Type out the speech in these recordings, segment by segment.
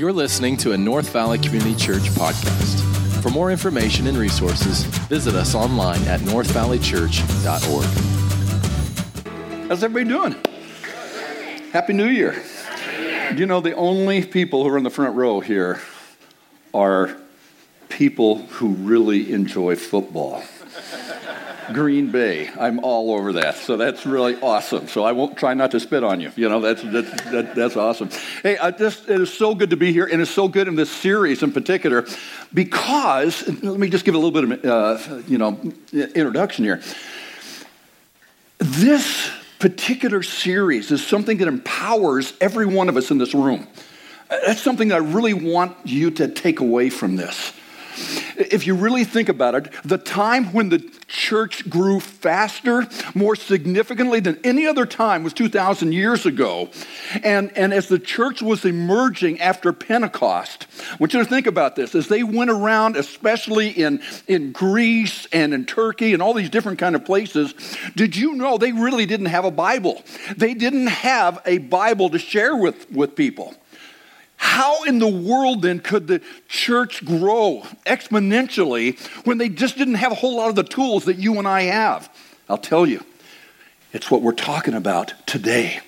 You're listening to a North Valley Community Church podcast. For more information and resources, visit us online at northvalleychurch.org. How's everybody doing? Happy New Year. You know, the only people who are in the front row here are people who really enjoy football. Green Bay. I'm all over that. So that's really awesome. So I won't try not to spit on you. You know, that's, that's, that, that's awesome. Hey, I just, it is so good to be here, and it's so good in this series in particular because, let me just give a little bit of, uh, you know, introduction here. This particular series is something that empowers every one of us in this room. That's something that I really want you to take away from this. If you really think about it, the time when the church grew faster, more significantly than any other time was 2,000 years ago. And, and as the church was emerging after Pentecost, I want you to think about this. As they went around, especially in, in Greece and in Turkey and all these different kind of places, did you know they really didn't have a Bible? They didn't have a Bible to share with, with people. How in the world then could the church grow exponentially when they just didn't have a whole lot of the tools that you and I have? I'll tell you, it's what we're talking about today.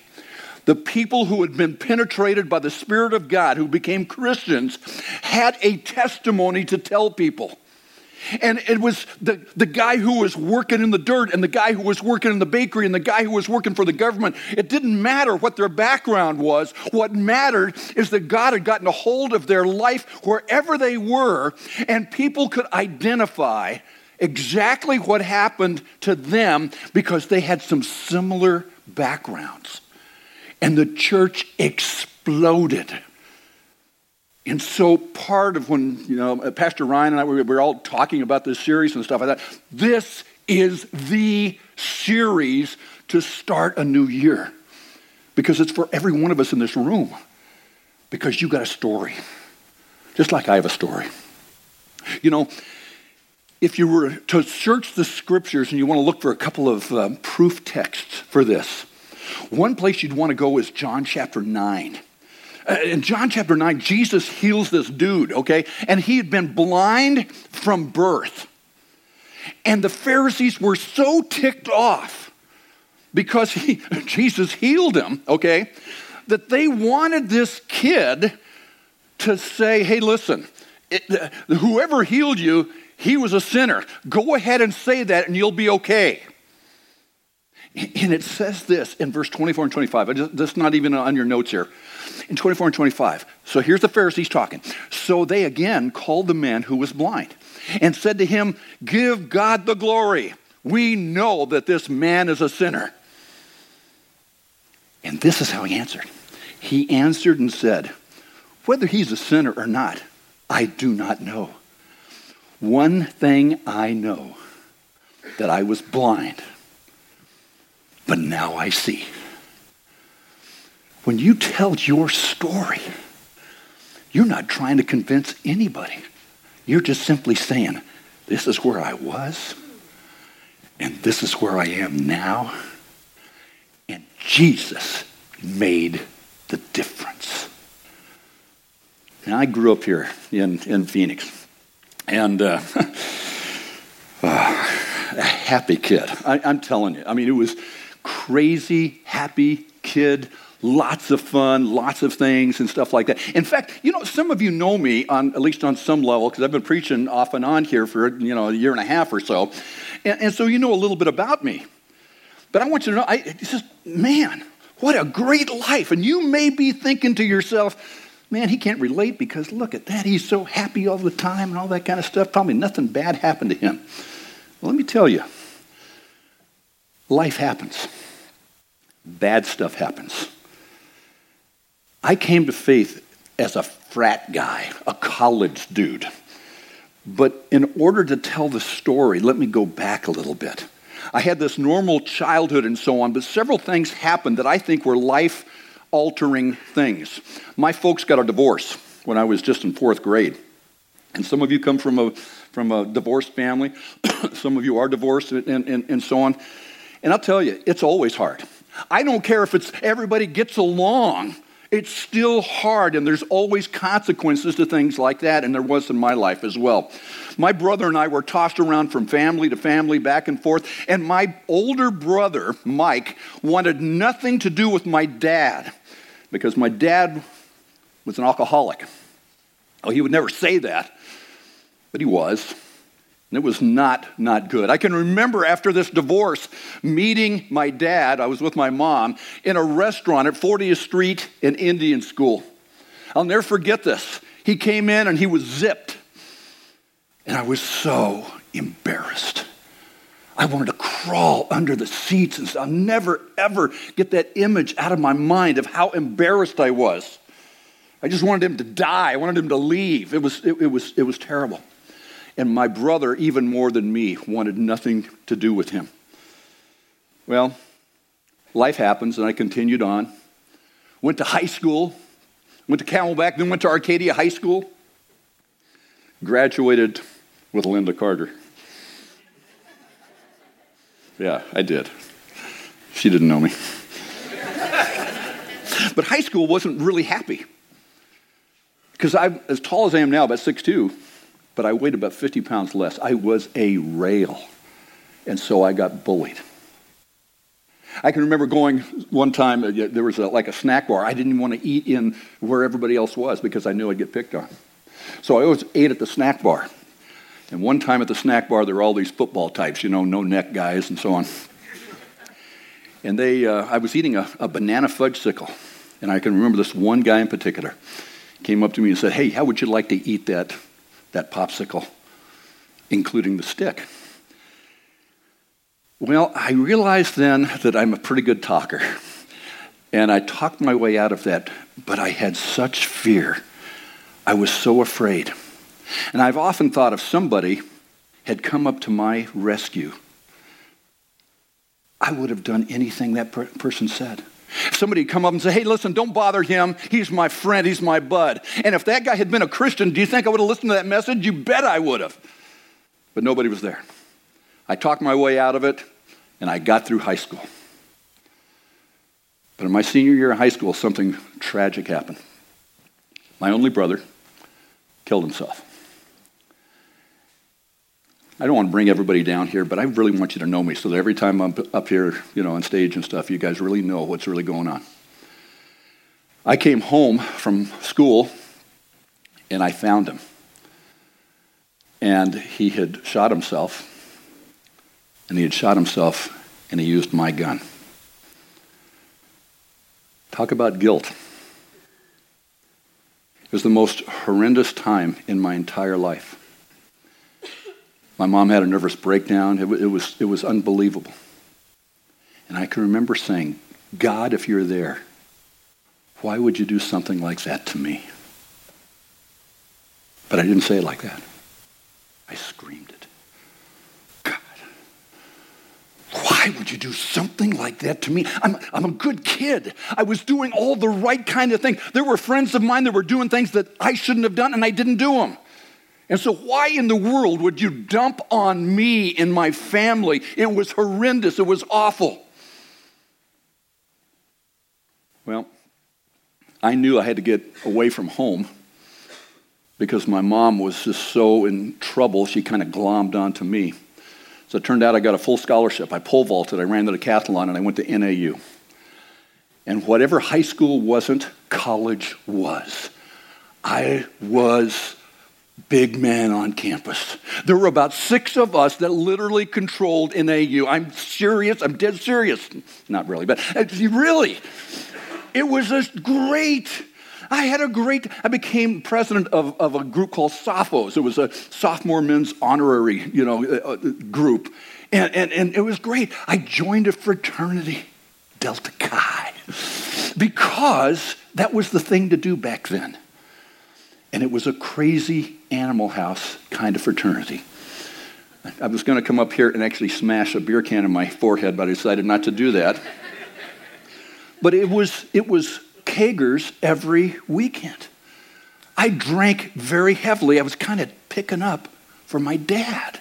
The people who had been penetrated by the Spirit of God, who became Christians, had a testimony to tell people. And it was the, the guy who was working in the dirt and the guy who was working in the bakery and the guy who was working for the government. It didn't matter what their background was. What mattered is that God had gotten a hold of their life wherever they were, and people could identify exactly what happened to them because they had some similar backgrounds. And the church exploded. And so, part of when, you know, Pastor Ryan and I, we were all talking about this series and stuff like that, this is the series to start a new year. Because it's for every one of us in this room. Because you got a story. Just like I have a story. You know, if you were to search the scriptures and you want to look for a couple of um, proof texts for this, one place you'd want to go is John chapter 9. Uh, in John chapter 9, Jesus heals this dude, okay? And he had been blind from birth. And the Pharisees were so ticked off because he, Jesus healed him, okay, that they wanted this kid to say, hey, listen, it, uh, whoever healed you, he was a sinner. Go ahead and say that and you'll be okay. And it says this in verse 24 and 25. Just, that's not even on your notes here. In 24 and 25. So here's the Pharisees talking. So they again called the man who was blind and said to him, Give God the glory. We know that this man is a sinner. And this is how he answered. He answered and said, Whether he's a sinner or not, I do not know. One thing I know that I was blind but now I see. When you tell your story, you're not trying to convince anybody. You're just simply saying, this is where I was, and this is where I am now, and Jesus made the difference. Now, I grew up here in, in Phoenix, and uh, uh, a happy kid. I, I'm telling you. I mean, it was crazy, happy kid, lots of fun, lots of things and stuff like that. In fact, you know, some of you know me on at least on some level because I've been preaching off and on here for you know a year and a half or so, and, and so you know a little bit about me. But I want you to know, I just man, what a great life! And you may be thinking to yourself. Man, he can't relate because look at that. He's so happy all the time and all that kind of stuff. Probably nothing bad happened to him. Well, let me tell you, life happens bad stuff happens. I came to faith as a frat guy, a college dude. But in order to tell the story, let me go back a little bit. I had this normal childhood and so on, but several things happened that I think were life altering things. My folks got a divorce when I was just in fourth grade. And some of you come from a, from a divorced family, some of you are divorced, and, and, and so on. And I'll tell you, it's always hard. I don't care if it's everybody gets along. It's still hard, and there's always consequences to things like that, and there was in my life as well. My brother and I were tossed around from family to family, back and forth, and my older brother, Mike, wanted nothing to do with my dad because my dad was an alcoholic. Oh, he would never say that, but he was. And it was not, not good. I can remember after this divorce meeting my dad, I was with my mom, in a restaurant at 40th Street in Indian School. I'll never forget this. He came in and he was zipped. And I was so embarrassed. I wanted to crawl under the seats and I'll never, ever get that image out of my mind of how embarrassed I was. I just wanted him to die. I wanted him to leave. It was, it, it, was, it was terrible. And my brother, even more than me, wanted nothing to do with him. Well, life happens, and I continued on. Went to high school, went to Camelback, then went to Arcadia High School. Graduated with Lynda Carter. Yeah, I did. She didn't know me. but high school wasn't really happy. Because I'm as tall as I am now, about 6'2, but I weighed about 50 pounds less. I was a rail. And so I got bullied. I can remember going one time, uh, there was a, like a snack bar. I didn't want to eat in where everybody else was because I knew I'd get picked on. So I always ate at the snack bar. And one time at the snack bar, there were all these football types, you know, no neck guys and so on. And they, uh, I was eating a, a banana Fudgsicle. And I can remember this one guy in particular came up to me and said, Hey, how would you like to eat that, that popsicle, including the stick? Well, I realized then that I'm a pretty good talker. And I talked my way out of that, but I had such fear. I was so afraid. And I've often thought if somebody had come up to my rescue, I would have done anything that per- person said. Somebody come up and say, hey, listen, don't bother him. He's my friend. He's my bud. And if that guy had been a Christian, do you think I would have listened to that message? You bet I would have. But nobody was there. I talked my way out of it, and I got through high school. But in my senior year of high school, something tragic happened. My only brother killed himself. I don't want to bring everybody down here, but I really want you to know me so that every time I'm up here, you know, on stage and stuff, you guys really know what's really going on. I came home from school and I found him. And he had shot himself, and he had shot himself, and he used my gun. Talk about guilt. It was the most horrendous time in my entire life. My mom had a nervous breakdown. It, it, was, it was unbelievable. And I can remember saying, God, if you're there, why would you do something like that to me? But I didn't say it like that. I screamed it. God, why would you do something like that to me? I'm, I'm a good kid. I was doing all the right kind of things. There were friends of mine that were doing things that I shouldn't have done, and I didn't do them. And so, why in the world would you dump on me and my family? It was horrendous. It was awful. Well, I knew I had to get away from home because my mom was just so in trouble, she kind of glommed onto me. So it turned out I got a full scholarship. I pole vaulted, I ran the decathlon, and I went to NAU. And whatever high school wasn't, college was. I was big man on campus. There were about six of us that literally controlled NAU. I'm serious. I'm dead serious. Not really, but uh, really, it was just great. I had a great, I became president of, of a group called Sophos. It was a sophomore men's honorary, you know, uh, uh, group. And, and, and it was great. I joined a fraternity, Delta Chi, because that was the thing to do back then. And it was a crazy animal house kind of fraternity. I was going to come up here and actually smash a beer can in my forehead, but I decided not to do that. but it was, it was kegers every weekend. I drank very heavily. I was kind of picking up for my dad.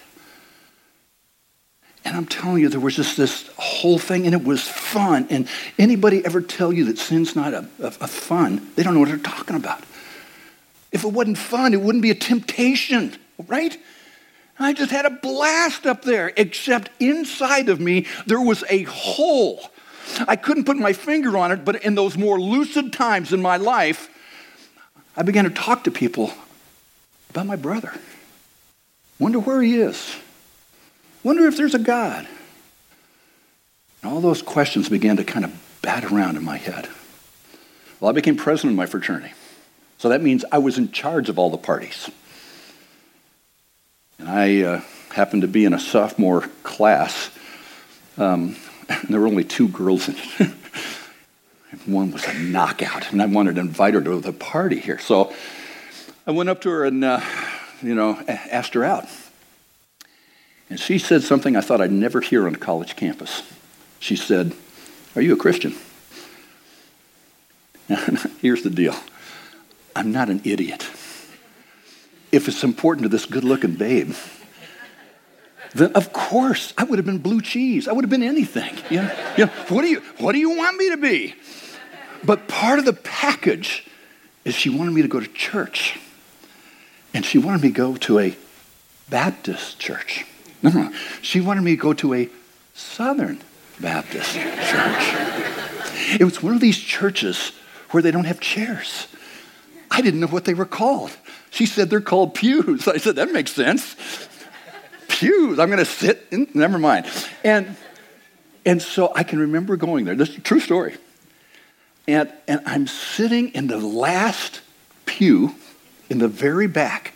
And I'm telling you, there was just this whole thing, and it was fun. And anybody ever tell you that sin's not a, a, a fun, they don't know what they're talking about. If it wasn't fun, it wouldn't be a temptation, right? I just had a blast up there, except inside of me, there was a hole. I couldn't put my finger on it, but in those more lucid times in my life, I began to talk to people about my brother. Wonder where he is. Wonder if there's a God. And all those questions began to kind of bat around in my head. Well, I became president of my fraternity. So that means I was in charge of all the parties. And I uh, happened to be in a sophomore class. Um, there were only two girls in it. One was a knockout, and I wanted to invite her to the party here. So I went up to her and, uh, you know, asked her out. And she said something I thought I'd never hear on a college campus. She said, Are you a Christian? Here's the deal I'm not an idiot. If it's important to this good looking babe, then of course I would have been blue cheese. I would have been anything. What, do you, what do you want me to be? But part of the package is she wanted me to go to church. And she wanted me to go to a Baptist church. No, no, she wanted me to go to a Southern Baptist church. It was one of these churches where they don't have chairs. I didn't know what they were called. She said they're called pews. I said, that makes sense. Pews. I'm going to sit in, never mind. And, and so I can remember going there. This is a true story. And, and I'm sitting in the last pew in the very back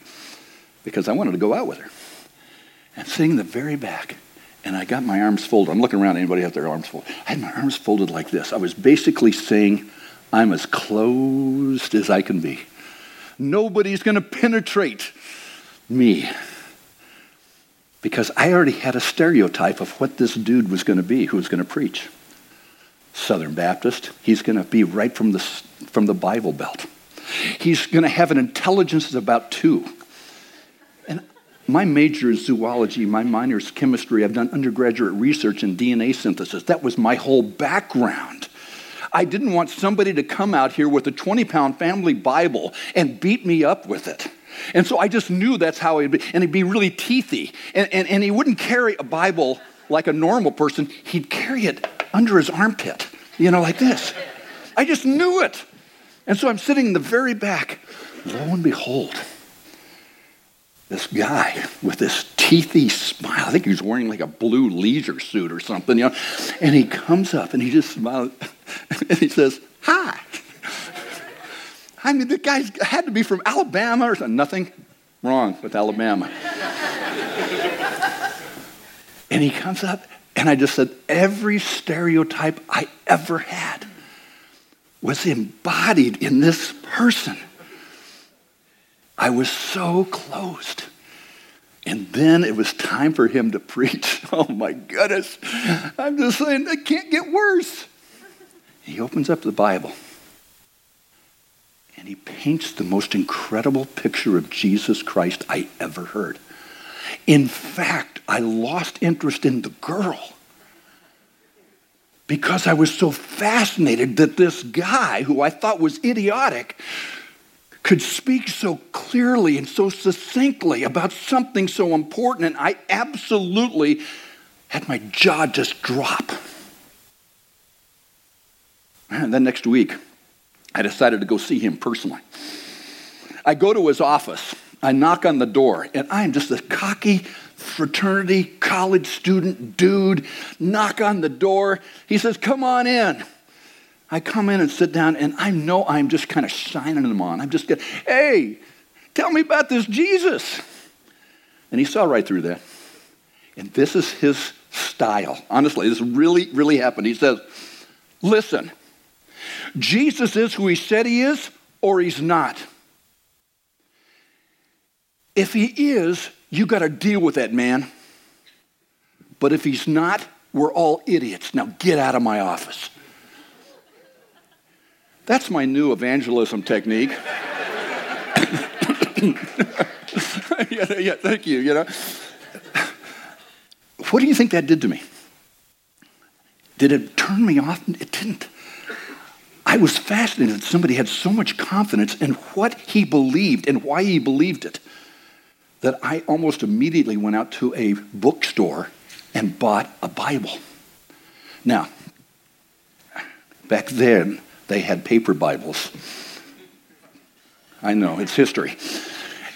because I wanted to go out with her. And sitting in the very back, and I got my arms folded. I'm looking around, anybody have their arms folded? I had my arms folded like this. I was basically saying, I'm as closed as I can be. Nobody's going to penetrate me. Because I already had a stereotype of what this dude was going to be who was going to preach. Southern Baptist, he's going to be right from the, from the Bible Belt. He's going to have an intelligence of about two. And my major is zoology, my minor is chemistry. I've done undergraduate research in DNA synthesis. That was my whole background. I didn't want somebody to come out here with a 20 pound family Bible and beat me up with it. And so I just knew that's how he'd be. And he'd be really teethy. And, and, and he wouldn't carry a Bible like a normal person, he'd carry it under his armpit, you know, like this. I just knew it. And so I'm sitting in the very back. Lo and behold, this guy with this teethy smile. I think he was wearing like a blue leisure suit or something, you know. And he comes up and he just smiles and he says, Hi. I mean, the guy had to be from Alabama or something. Nothing wrong with Alabama. and he comes up and I just said, Every stereotype I ever had was embodied in this person. I was so closed. And then it was time for him to preach. Oh my goodness. I'm just saying, it can't get worse. He opens up the Bible and he paints the most incredible picture of Jesus Christ I ever heard. In fact, I lost interest in the girl because I was so fascinated that this guy, who I thought was idiotic, could speak so clearly and so succinctly about something so important, and I absolutely had my jaw just drop. And then next week, I decided to go see him personally. I go to his office, I knock on the door, and I'm just a cocky fraternity college student dude. Knock on the door. He says, Come on in. I come in and sit down, and I know I'm just kind of shining them on. I'm just, hey, tell me about this Jesus. And he saw right through that. And this is his style. Honestly, this really, really happened. He says, listen, Jesus is who he said he is, or he's not. If he is, you got to deal with that man. But if he's not, we're all idiots. Now get out of my office. That's my new evangelism technique. yeah, yeah, thank you, you know. what do you think that did to me? Did it turn me off? It didn't. I was fascinated that somebody had so much confidence in what he believed and why he believed it that I almost immediately went out to a bookstore and bought a Bible. Now, back then, they had paper Bibles. I know, it's history.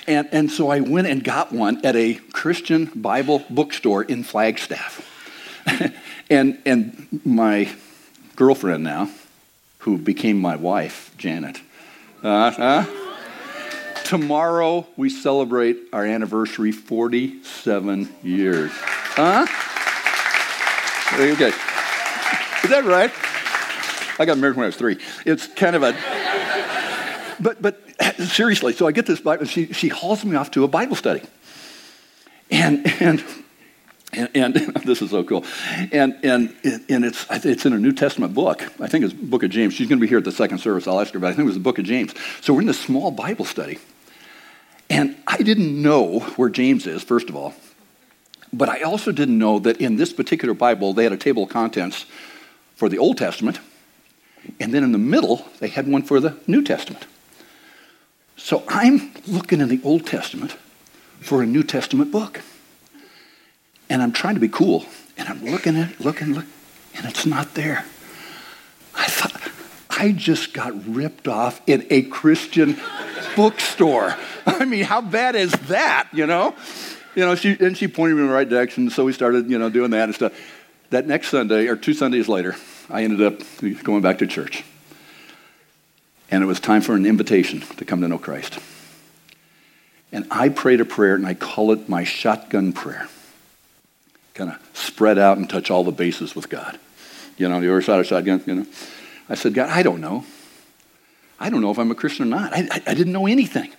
And, and so I went and got one at a Christian Bible bookstore in Flagstaff. and, and my girlfriend now, who became my wife, Janet, uh, uh, tomorrow we celebrate our anniversary 47 years. Huh? Okay. Is that right? I got married when I was three. It's kind of a. But, but seriously, so I get this Bible, she, she hauls me off to a Bible study. And, and, and, and this is so cool. And, and, and it's, it's in a New Testament book. I think it's book of James. She's going to be here at the second service. I'll ask her, but I think it was the book of James. So we're in this small Bible study. And I didn't know where James is, first of all. But I also didn't know that in this particular Bible, they had a table of contents for the Old Testament. And then in the middle, they had one for the New Testament. So I'm looking in the Old Testament for a New Testament book. And I'm trying to be cool. And I'm looking at looking, looking, and it's not there. I thought, I just got ripped off in a Christian bookstore. I mean, how bad is that, you know? You know, she, and she pointed me in the right direction, so we started, you know, doing that and stuff. That next Sunday, or two Sundays later, I ended up going back to church. And it was time for an invitation to come to know Christ. And I prayed a prayer, and I call it my shotgun prayer. Kind of spread out and touch all the bases with God. You know, the other side of shotgun, you know. I said, God, I don't know. I don't know if I'm a Christian or not. I, I, I didn't know anything.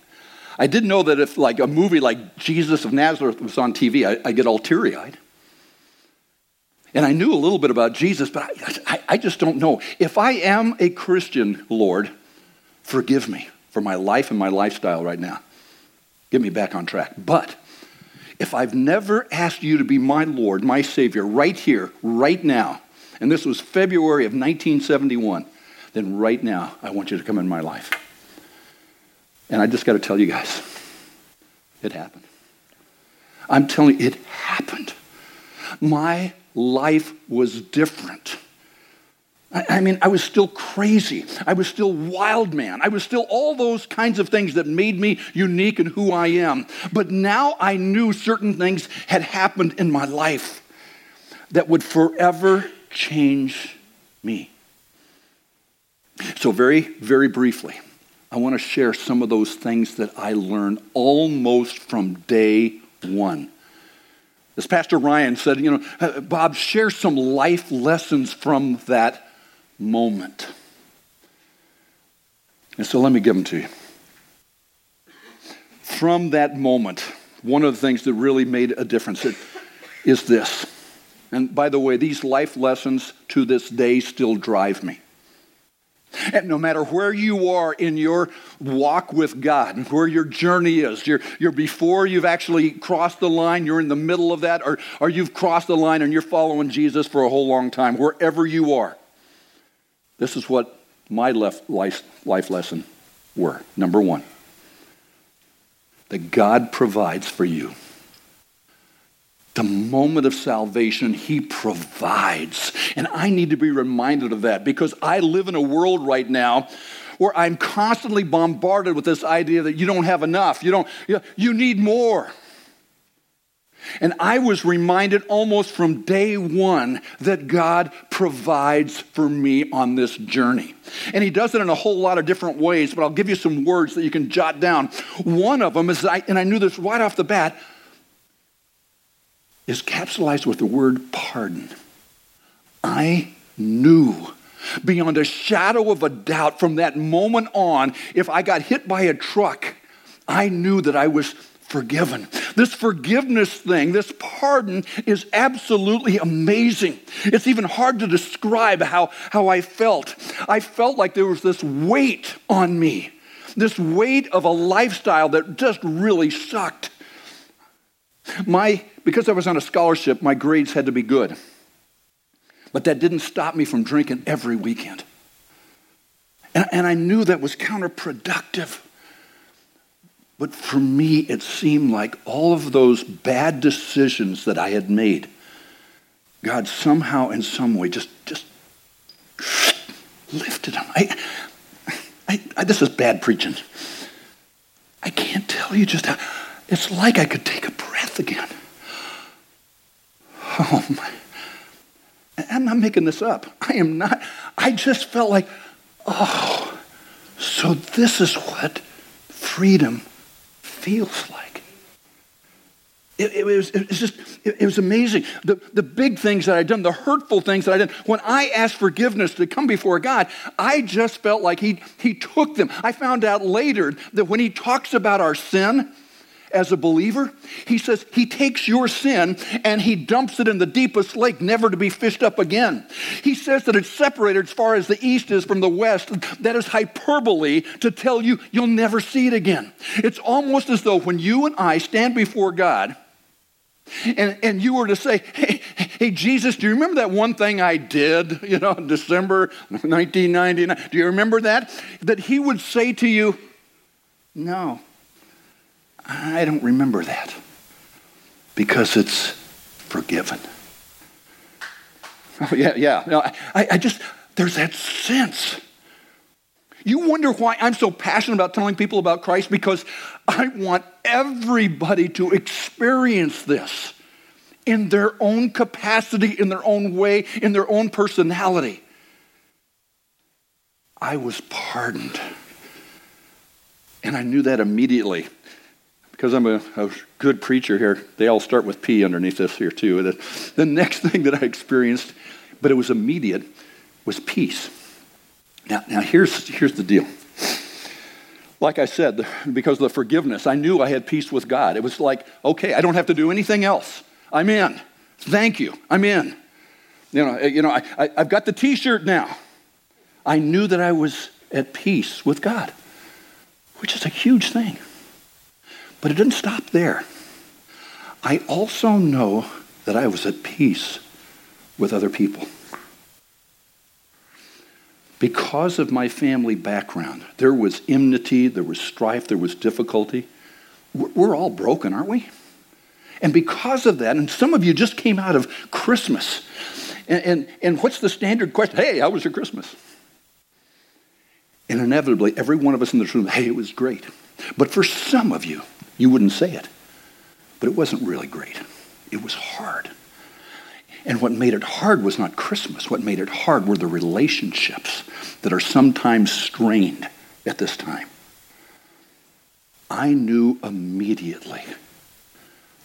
I didn't know that if, like, a movie like Jesus of Nazareth was on TV, I, I get all teary eyed. And I knew a little bit about Jesus, but I, I, I, just don't know. If I am a Christian, Lord, forgive me for my life and my lifestyle right now. Get me back on track. But if I've never asked you to be my Lord, my Savior, right here, right now, and this was February of 1971, then right now, I want you to come in my life. And I just got to tell you guys, it happened. I'm telling you, it happened. My life was different. I, mean, I was still crazy. I was still wild man. I was still all those kinds of things that made me unique and who I am. But now I knew certain things had happened in my life that would forever change me. So, very, very briefly, I want to share some of those things that I learned almost from day one. As Pastor Ryan said, you know, uh, Bob, share some life lessons from that moment. And so let me give them to you. From that moment, one of the things that really made a difference is this. And by the way, these life lessons to this day still drive me. And no matter where you are in your walk with God, where your journey is, you're, you're before you've actually crossed the line, you're in the middle of that, or, or you've crossed the line and you're following Jesus for a whole long time, wherever you are, this is what my life, life lesson were. Number one, that God provides for you the moment of salvation, He provides. And I need to be reminded of that because I live in a world right now where I'm constantly bombarded with this idea that you don't have enough, you, don't, you need more. And I was reminded almost from day one that God provides for me on this journey. And He does it in a whole lot of different ways, but I'll give you some words that you can jot down. One of them is, and I knew this right off the bat, is capsulized with the word pardon. I knew beyond a shadow of a doubt from that moment on, if I got hit by a truck, I knew that I was forgiven. This forgiveness thing, this pardon, is absolutely amazing. It's even hard to describe how, how I felt. I felt like there was this weight on me, this weight of a lifestyle that just really sucked. My, because I was on a scholarship, my grades had to be good. But that didn't stop me from drinking every weekend. And, and I knew that was counterproductive. But for me, it seemed like all of those bad decisions that I had made, God somehow, in some way, just, just lifted them. I, I, I, this is bad preaching. I can't tell you just how. It's like I could take a breath again. Oh my. I'm not making this up. I am not. I just felt like, oh, so this is what freedom feels like. It, it, was, it was just, it, it, was amazing. The, the big things that I'd done, the hurtful things that I'd done, when I asked forgiveness to come before God, I just felt like he, he took them. I found out later that when he talks about our sin, as a believer, he says he takes your sin and he dumps it in the deepest lake, never to be fished up again. He says that it's separated as far as the east is from the west. That is hyperbole to tell you you'll never see it again. It's almost as though when you and I stand before God, and, and you were to say, hey, hey, Jesus, do you remember that one thing I did, you know, in December 1999? Do you remember that? That he would say to you, no, I don't remember that because it's forgiven. Oh, yeah, yeah. No, I, I just, there's that sense. You wonder why I'm so passionate about telling people about Christ because I want everybody to experience this in their own capacity, in their own way, in their own personality. I was pardoned. And I knew that immediately because I'm a, a, good preacher here, they all start with P underneath this here too. The, the next thing that I experienced, but it was immediate, was peace. Now, now here's, here's the deal. Like I said, because of the forgiveness, I knew I had peace with God. It was like, okay, I don't have to do anything else. I'm in. Thank you. I'm in. You know, you know I, I, I've got the t shirt now. I knew that I was at peace with God, which is a huge thing. But it didn't stop there. I also know that I was at peace with other people. Because of my family background, there was enmity, there was strife, there was difficulty. We're all broken, aren't we? And because of that, and some of you just came out of Christmas, and, and, and what's the standard question? Hey, how was your Christmas? And inevitably, every one of us in this room, hey, it was great. But for some of you, you wouldn't say it. But it wasn't really great. It was hard. And what made it hard was not Christmas. What made it hard were the relationships that are sometimes strained at this time. I knew immediately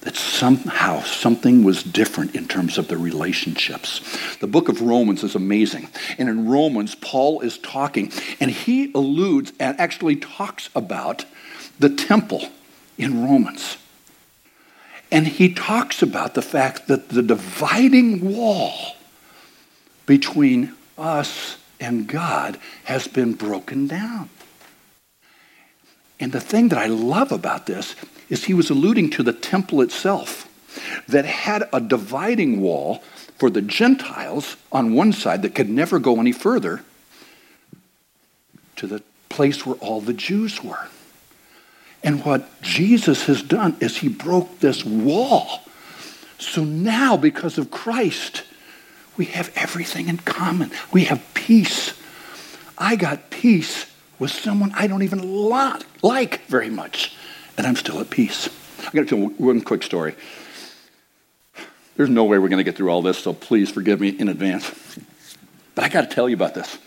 that somehow something was different in terms of the relationships. The book of Romans is amazing. And in Romans, Paul is talking, and he alludes and actually talks about the temple in Romans. And he talks about the fact that the dividing wall between us and God has been broken down. And the thing that I love about this is he was alluding to the temple itself that had a dividing wall for the Gentiles on one side that could never go any further to the place where all the Jews were. And what Jesus has done is he broke this wall. So now, because of Christ, we have everything in common. We have peace. I got peace with someone I don't even like very much, and I'm still at peace. I got to tell one quick story. There's no way we're going to get through all this, so please forgive me in advance. But I got to tell you about this.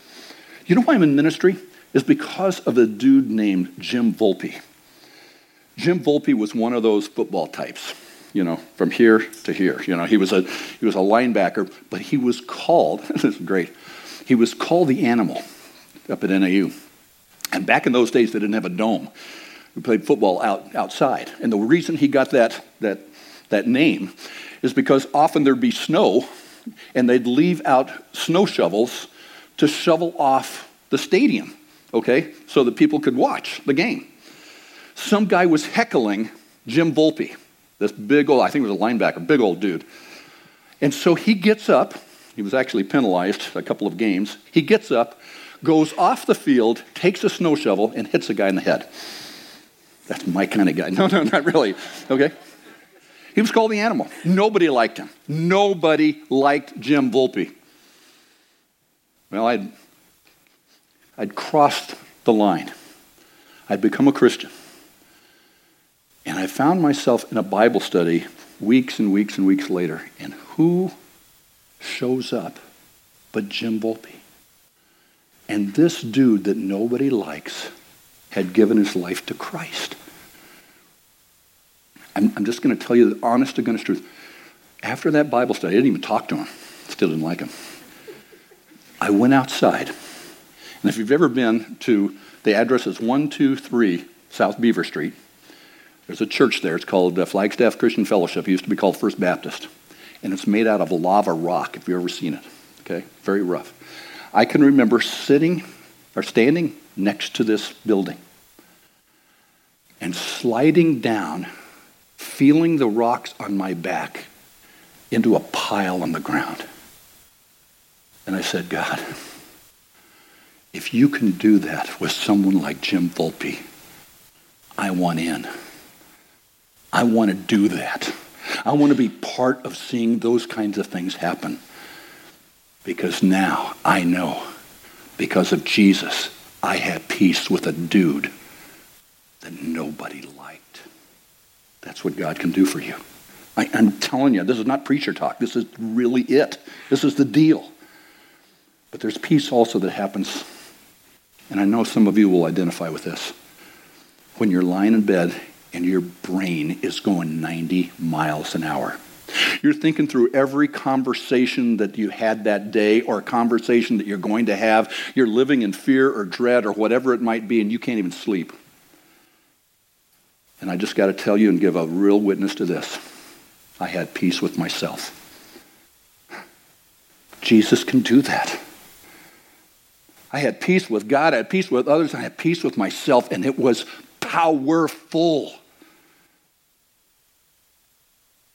You know why I'm in ministry? Is because of a dude named Jim Volpe. Jim Volpe was one of those football types, you know, from here to here. You know, he was a he was a linebacker, but he was called. this is great. He was called the animal up at NAU. And back in those days, they didn't have a dome. We played football out outside, and the reason he got that that that name is because often there'd be snow, and they'd leave out snow shovels to shovel off the stadium, okay, so that people could watch the game some guy was heckling Jim Volpe. This big old, I think it was a linebacker, big old dude. And so he gets up. He was actually penalized a couple of games. He gets up, goes off the field, takes a snow shovel, and hits a guy in the head. That's my kind of guy. No, no, not really. Okay? He was called the animal. Nobody liked him. Nobody liked Jim Volpe. Well, I'd, I'd crossed the line. I'd become a Christian. And I found myself in a Bible study weeks and weeks and weeks later. And who shows up but Jim Volpe? And this dude that nobody likes had given his life to Christ. I'm, I'm just going to tell you the honest to goodness truth. After that Bible study, I didn't even talk to him. Still didn't like him. I went outside. And if you've ever been to, the address is 123 South Beaver Street. There's a church there. It's called uh, Flagstaff Christian Fellowship. It used to be called First Baptist. And it's made out of lava rock, if you've ever seen it. Okay? Very rough. I can remember sitting or standing next to this building and sliding down, feeling the rocks on my back into a pile on the ground. And I said, God, if you can do that with someone like Jim Volpe, I want in. I want to do that. I want to be part of seeing those kinds of things happen. Because now I know, because of Jesus, I had peace with a dude that nobody liked. That's what God can do for you. I, am telling you, this is not preacher talk. This is really it. This is the deal. But there's peace also that happens, and I know some of you will identify with this. When you're lying in bed and your brain is going 90 miles an hour. You're thinking through every conversation that you had that day or a conversation that you're going to have. You're living in fear or dread or whatever it might be, and you can't even sleep. And I just got to tell you and give a real witness to this. I had peace with myself. Jesus can do that. I had peace with God, I had peace with others, I had peace with myself, and it was powerful.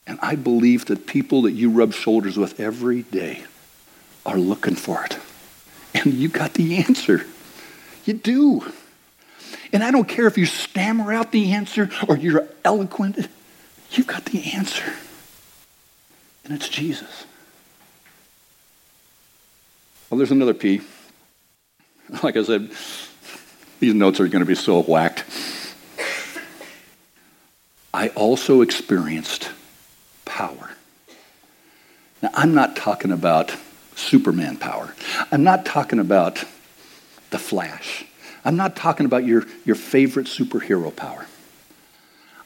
And I believe that people that you rub shoulders with every day are looking for it. And you got the answer. You do. And I don't care if you stammer out the answer or you're eloquent, you've got the answer. And it's Jesus. Well, there's another P. Like I said, these notes are going to be so whacked. I also experienced power. Now, I'm not talking about Superman power. I'm not talking about the Flash. I'm not talking about your, your favorite superhero power.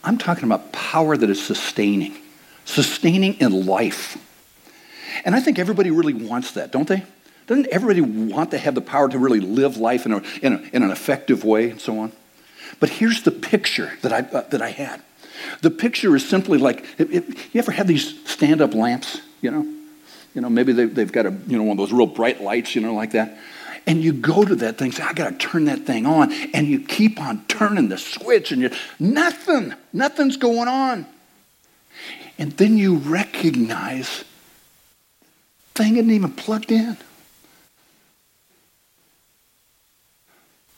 I'm talking about power that is sustaining, sustaining in life. And I think everybody really wants that, don't they? Doesn't everybody want to have the power to really live life in, a, in, a, in an effective way and so on? But here's the picture that I, uh, that I had. The picture is simply like, if, if you ever have these stand-up lamps, you know? You know, maybe they, they've got a, you know, one of those real bright lights, you know, like that. And you go to that thing, say, I got to turn that thing on. And you keep on turning the switch and you, nothing, nothing's going on. And then you recognize thing isn't even plugged in.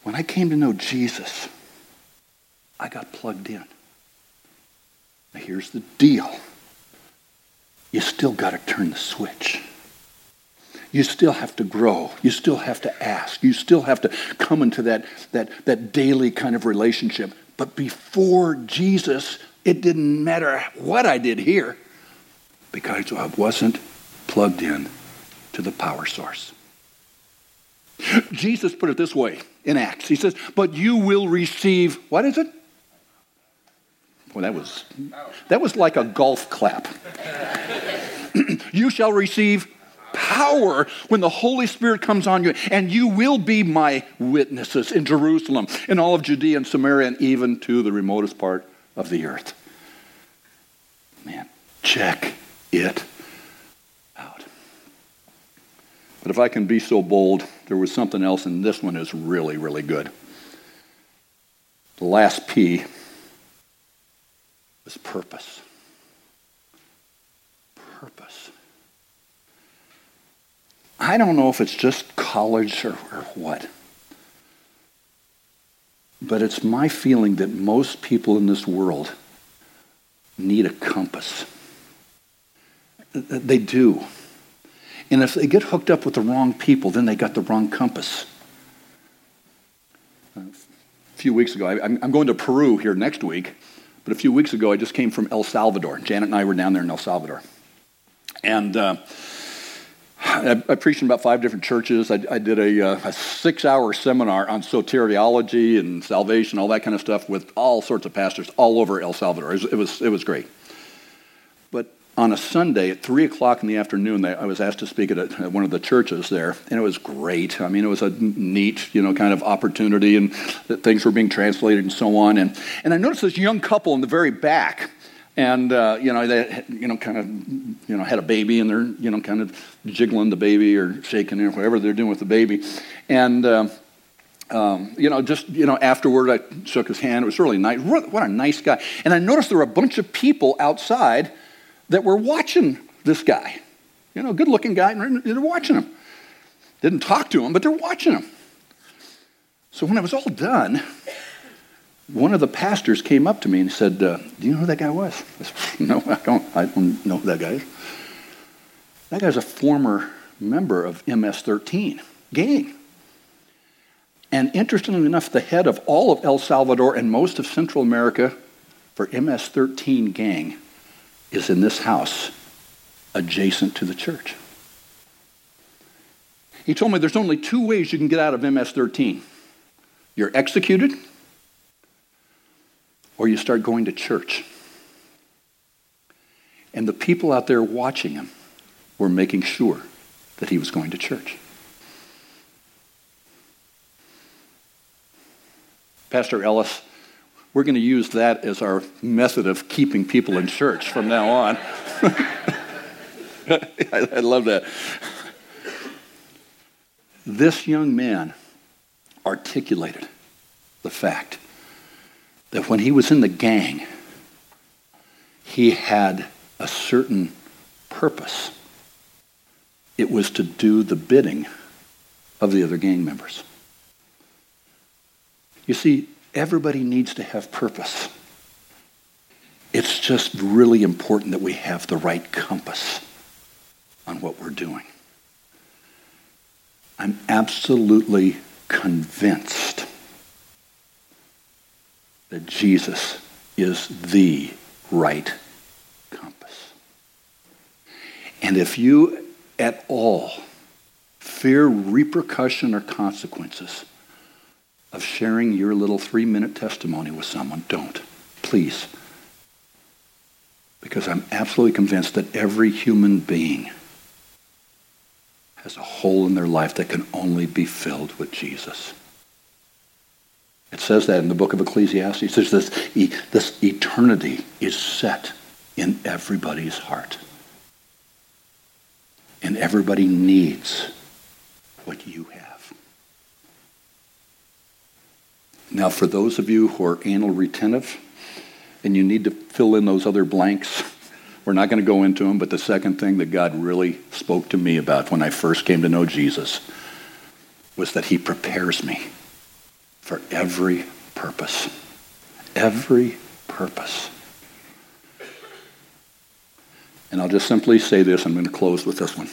When I came to know Jesus, I got plugged in. Now here's the deal. You still got to turn the switch. You still have to grow. You still have to ask. You still have to come into that, that, that daily kind of relationship. But before Jesus, it didn't matter what I did here because I wasn't plugged in to the power source. Jesus put it this way in Acts. He says, But you will receive, what is it? Well, that was, that was like a golf clap. you shall receive power when the Holy Spirit comes on you, and you will be my witnesses in Jerusalem, in all of Judea and Samaria, and even to the remotest part of the earth. Man, check it out. But if I can be so bold, there was something else, and this one is really, really good. The last P was purpose. purpose. I don't know if it's just college or, or what. But it's my feeling that most people in this world need a compass. They do. And if they get hooked up with the wrong people, then they got the wrong compass. A few weeks ago, I, am going to Peru here next week, but a few weeks ago, I just came from El Salvador. Janet and I were down there in El Salvador. And uh, I, I, preached in about five different churches. I, I did a, uh, a six hour seminar on soteriology and salvation, all that kind of stuff, with all sorts of pastors all over El Salvador. It was, it was, it was great. But on a Sunday at 3 o'clock in the afternoon, I was asked to speak at, a, at, one of the churches there, and it was great. I mean, it was a neat, you know, kind of opportunity, and things were being translated and so on. And, and I noticed this young couple in the very back and uh, you know they you know kind of you know had a baby and they're you know kind of jiggling the baby or shaking it or whatever they're doing with the baby. And uh, um, you know just you know afterward i shook his hand. It was really nice. What a nice guy. And i noticed there were a bunch of people outside that were watching this guy. You know good looking guy and they're watching him. Didn't talk to him but they're watching him. So when it was all done one of the pastors came up to me and said, uh, Do you know who that guy was? I said, No, I don't. I don't know who that guy is. That guy's a former member of MS 13 gang. And interestingly enough, the head of all of El Salvador and most of Central America for MS 13 gang is in this house adjacent to the church. He told me there's only two ways you can get out of MS 13 you're executed or you start going to church. And the people out there watching him were making sure that he was going to church. Pastor Ellis, we're going to use that as our method of keeping people in church from now on. I, love that. This young man articulated the fact that when he was in the gang, he had a certain purpose. It was to do the bidding of the other gang members. You see, everybody needs to have purpose. It's just really important that we have the right compass on what we're doing. I'm absolutely convinced that Jesus is the right compass. And if you at all fear repercussion or consequences of sharing your little three minute testimony with someone, don't. Please. Because I'm absolutely convinced that every human being has a hole in their life that can only be filled with Jesus. It says that in the book of Ecclesiastes. It says this, this eternity is set in everybody's heart. And everybody needs what you have. Now, for those of you who are anal retentive and you need to fill in those other blanks, we're not going to go into them, but the second thing that God really spoke to me about when I first came to know Jesus was that he prepares me for every purpose. Every purpose. And I'll just simply say this. I'm going to close with this one.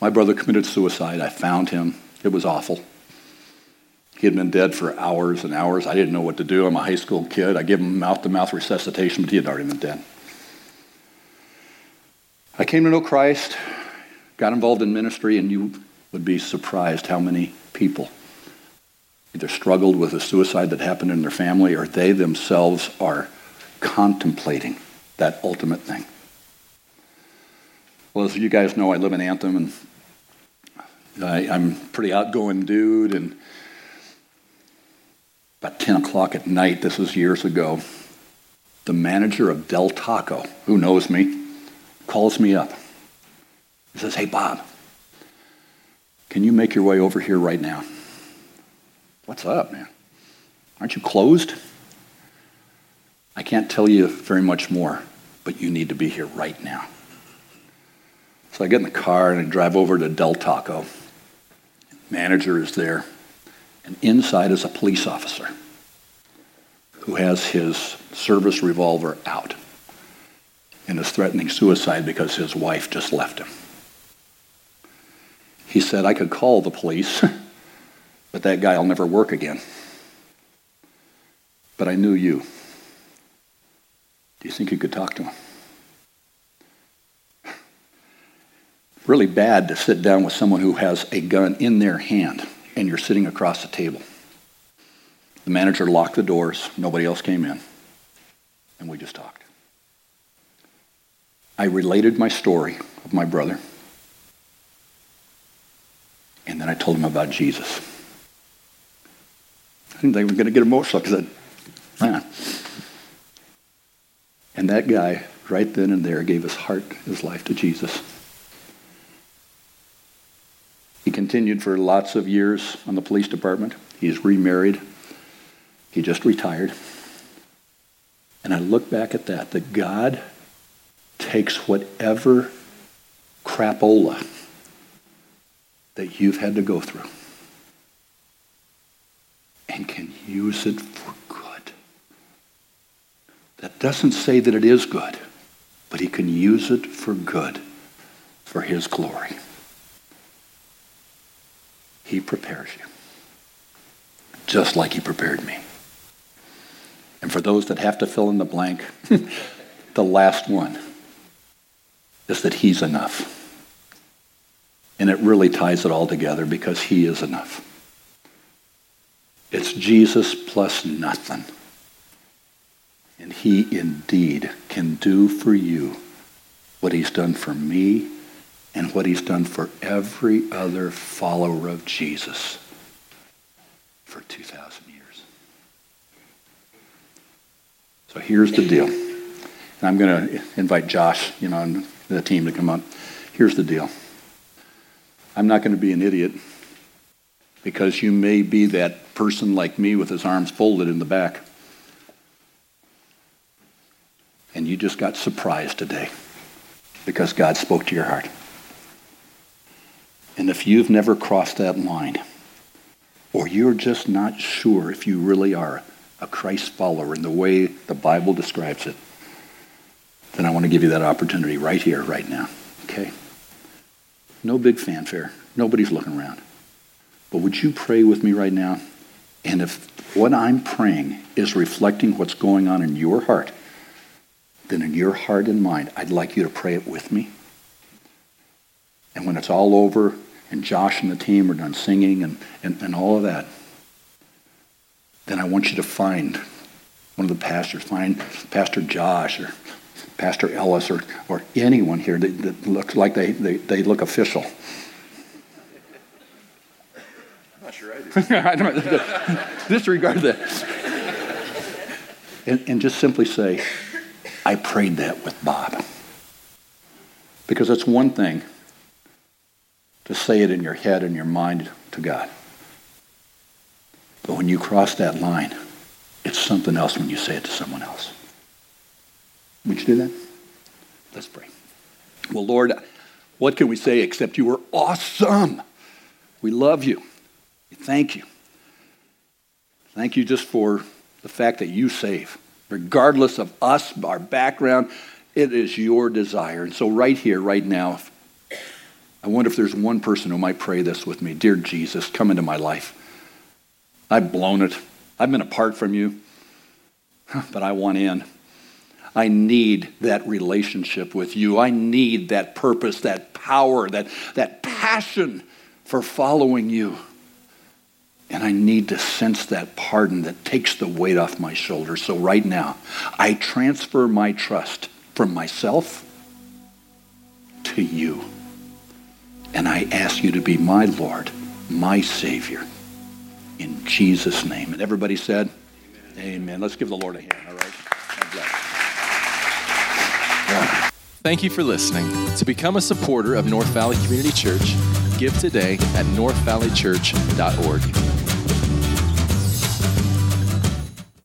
My brother committed suicide. I found him. It was awful. He had been dead for hours and hours. I didn't know what to do. I'm a high school kid. I gave him mouth-to-mouth resuscitation, but he had already been dead. I came to know Christ, got involved in ministry, and you would be surprised how many people either struggled with a suicide that happened in their family or they themselves are contemplating that ultimate thing. Well, as you guys know, I live in Anthem and I, am pretty outgoing dude. And about 10 o'clock at night, this was years ago, the manager of Del Taco, who knows me, calls me up. He says, Hey, Bob, can you make your way over here right now? What's up, man? Aren't you closed? I can't tell you very much more, but you need to be here right now. So I get in the car and I drive over to Del Taco. Manager is there, and inside is a police officer who has his service revolver out and is threatening suicide because his wife just left him. He said, I could call the police, but that guy will never work again. But I knew you. Do you think you could talk to him? Really bad to sit down with someone who has a gun in their hand and you're sitting across the table. The manager locked the doors, nobody else came in, and we just talked. I related my story of my brother, and then I told him about Jesus. Think they were going to get emotional because I, man. And that guy, right then and there, gave his heart, his life to Jesus. He continued for lots of years on the police department. He's remarried. He just retired. And I look back at that, that God takes whatever crapola that you've had to go through and can use it for good. That doesn't say that it is good, but he can use it for good, for his glory. He prepares you, just like he prepared me. And for those that have to fill in the blank, the last one is that he's enough. And it really ties it all together because he is enough. It's Jesus plus nothing. And he indeed can do for you what he's done for me and what he's done for every other follower of Jesus for 2,000 years. So here's the deal. And I'm going to invite Josh, you know, and the team to come up. Here's the deal. I'm not going to be an idiot because you may be that person like me with his arms folded in the back. And you just got surprised today because God spoke to your heart. And if you've never crossed that line, or you're just not sure if you really are a Christ follower in the way the Bible describes it, then I want to give you that opportunity right here, right now. Okay? No big fanfare. Nobody's looking around. But would you pray with me right now? And if what I'm praying is reflecting what's going on in your heart, then in your heart and mind, I'd like you to pray it with me. And when it's all over and Josh and the team are done singing and, and, and all of that, then I want you to find one of the pastors, find Pastor Josh or Pastor Ellis or, or anyone here that, that looks like they, they, they look official. I'm not sure I do. Disregard that. And, and just simply say, I prayed that with Bob. Because it's one thing to say it in your head and your mind to God. But when you cross that line, it's something else when you say it to someone else. Would you do that? Let's pray. Well, Lord, what can we say except you are awesome? We love you. Thank you. Thank you just for the fact that you save. Regardless of us, our background, it is your desire. And so, right here, right now, I wonder if there's one person who might pray this with me Dear Jesus, come into my life. I've blown it. I've been apart from you, but I want in. I need that relationship with you. I need that purpose, that power, that, that passion for following you. And I need to sense that pardon that takes the weight off my shoulders. So right now, I transfer my trust from myself to you. And I ask you to be my Lord, my Savior. In Jesus' name. And everybody said, Amen. Amen. Let's give the Lord a hand, all right? Thank you for listening. To become a supporter of North Valley Community Church, give today at northvalleychurch.org.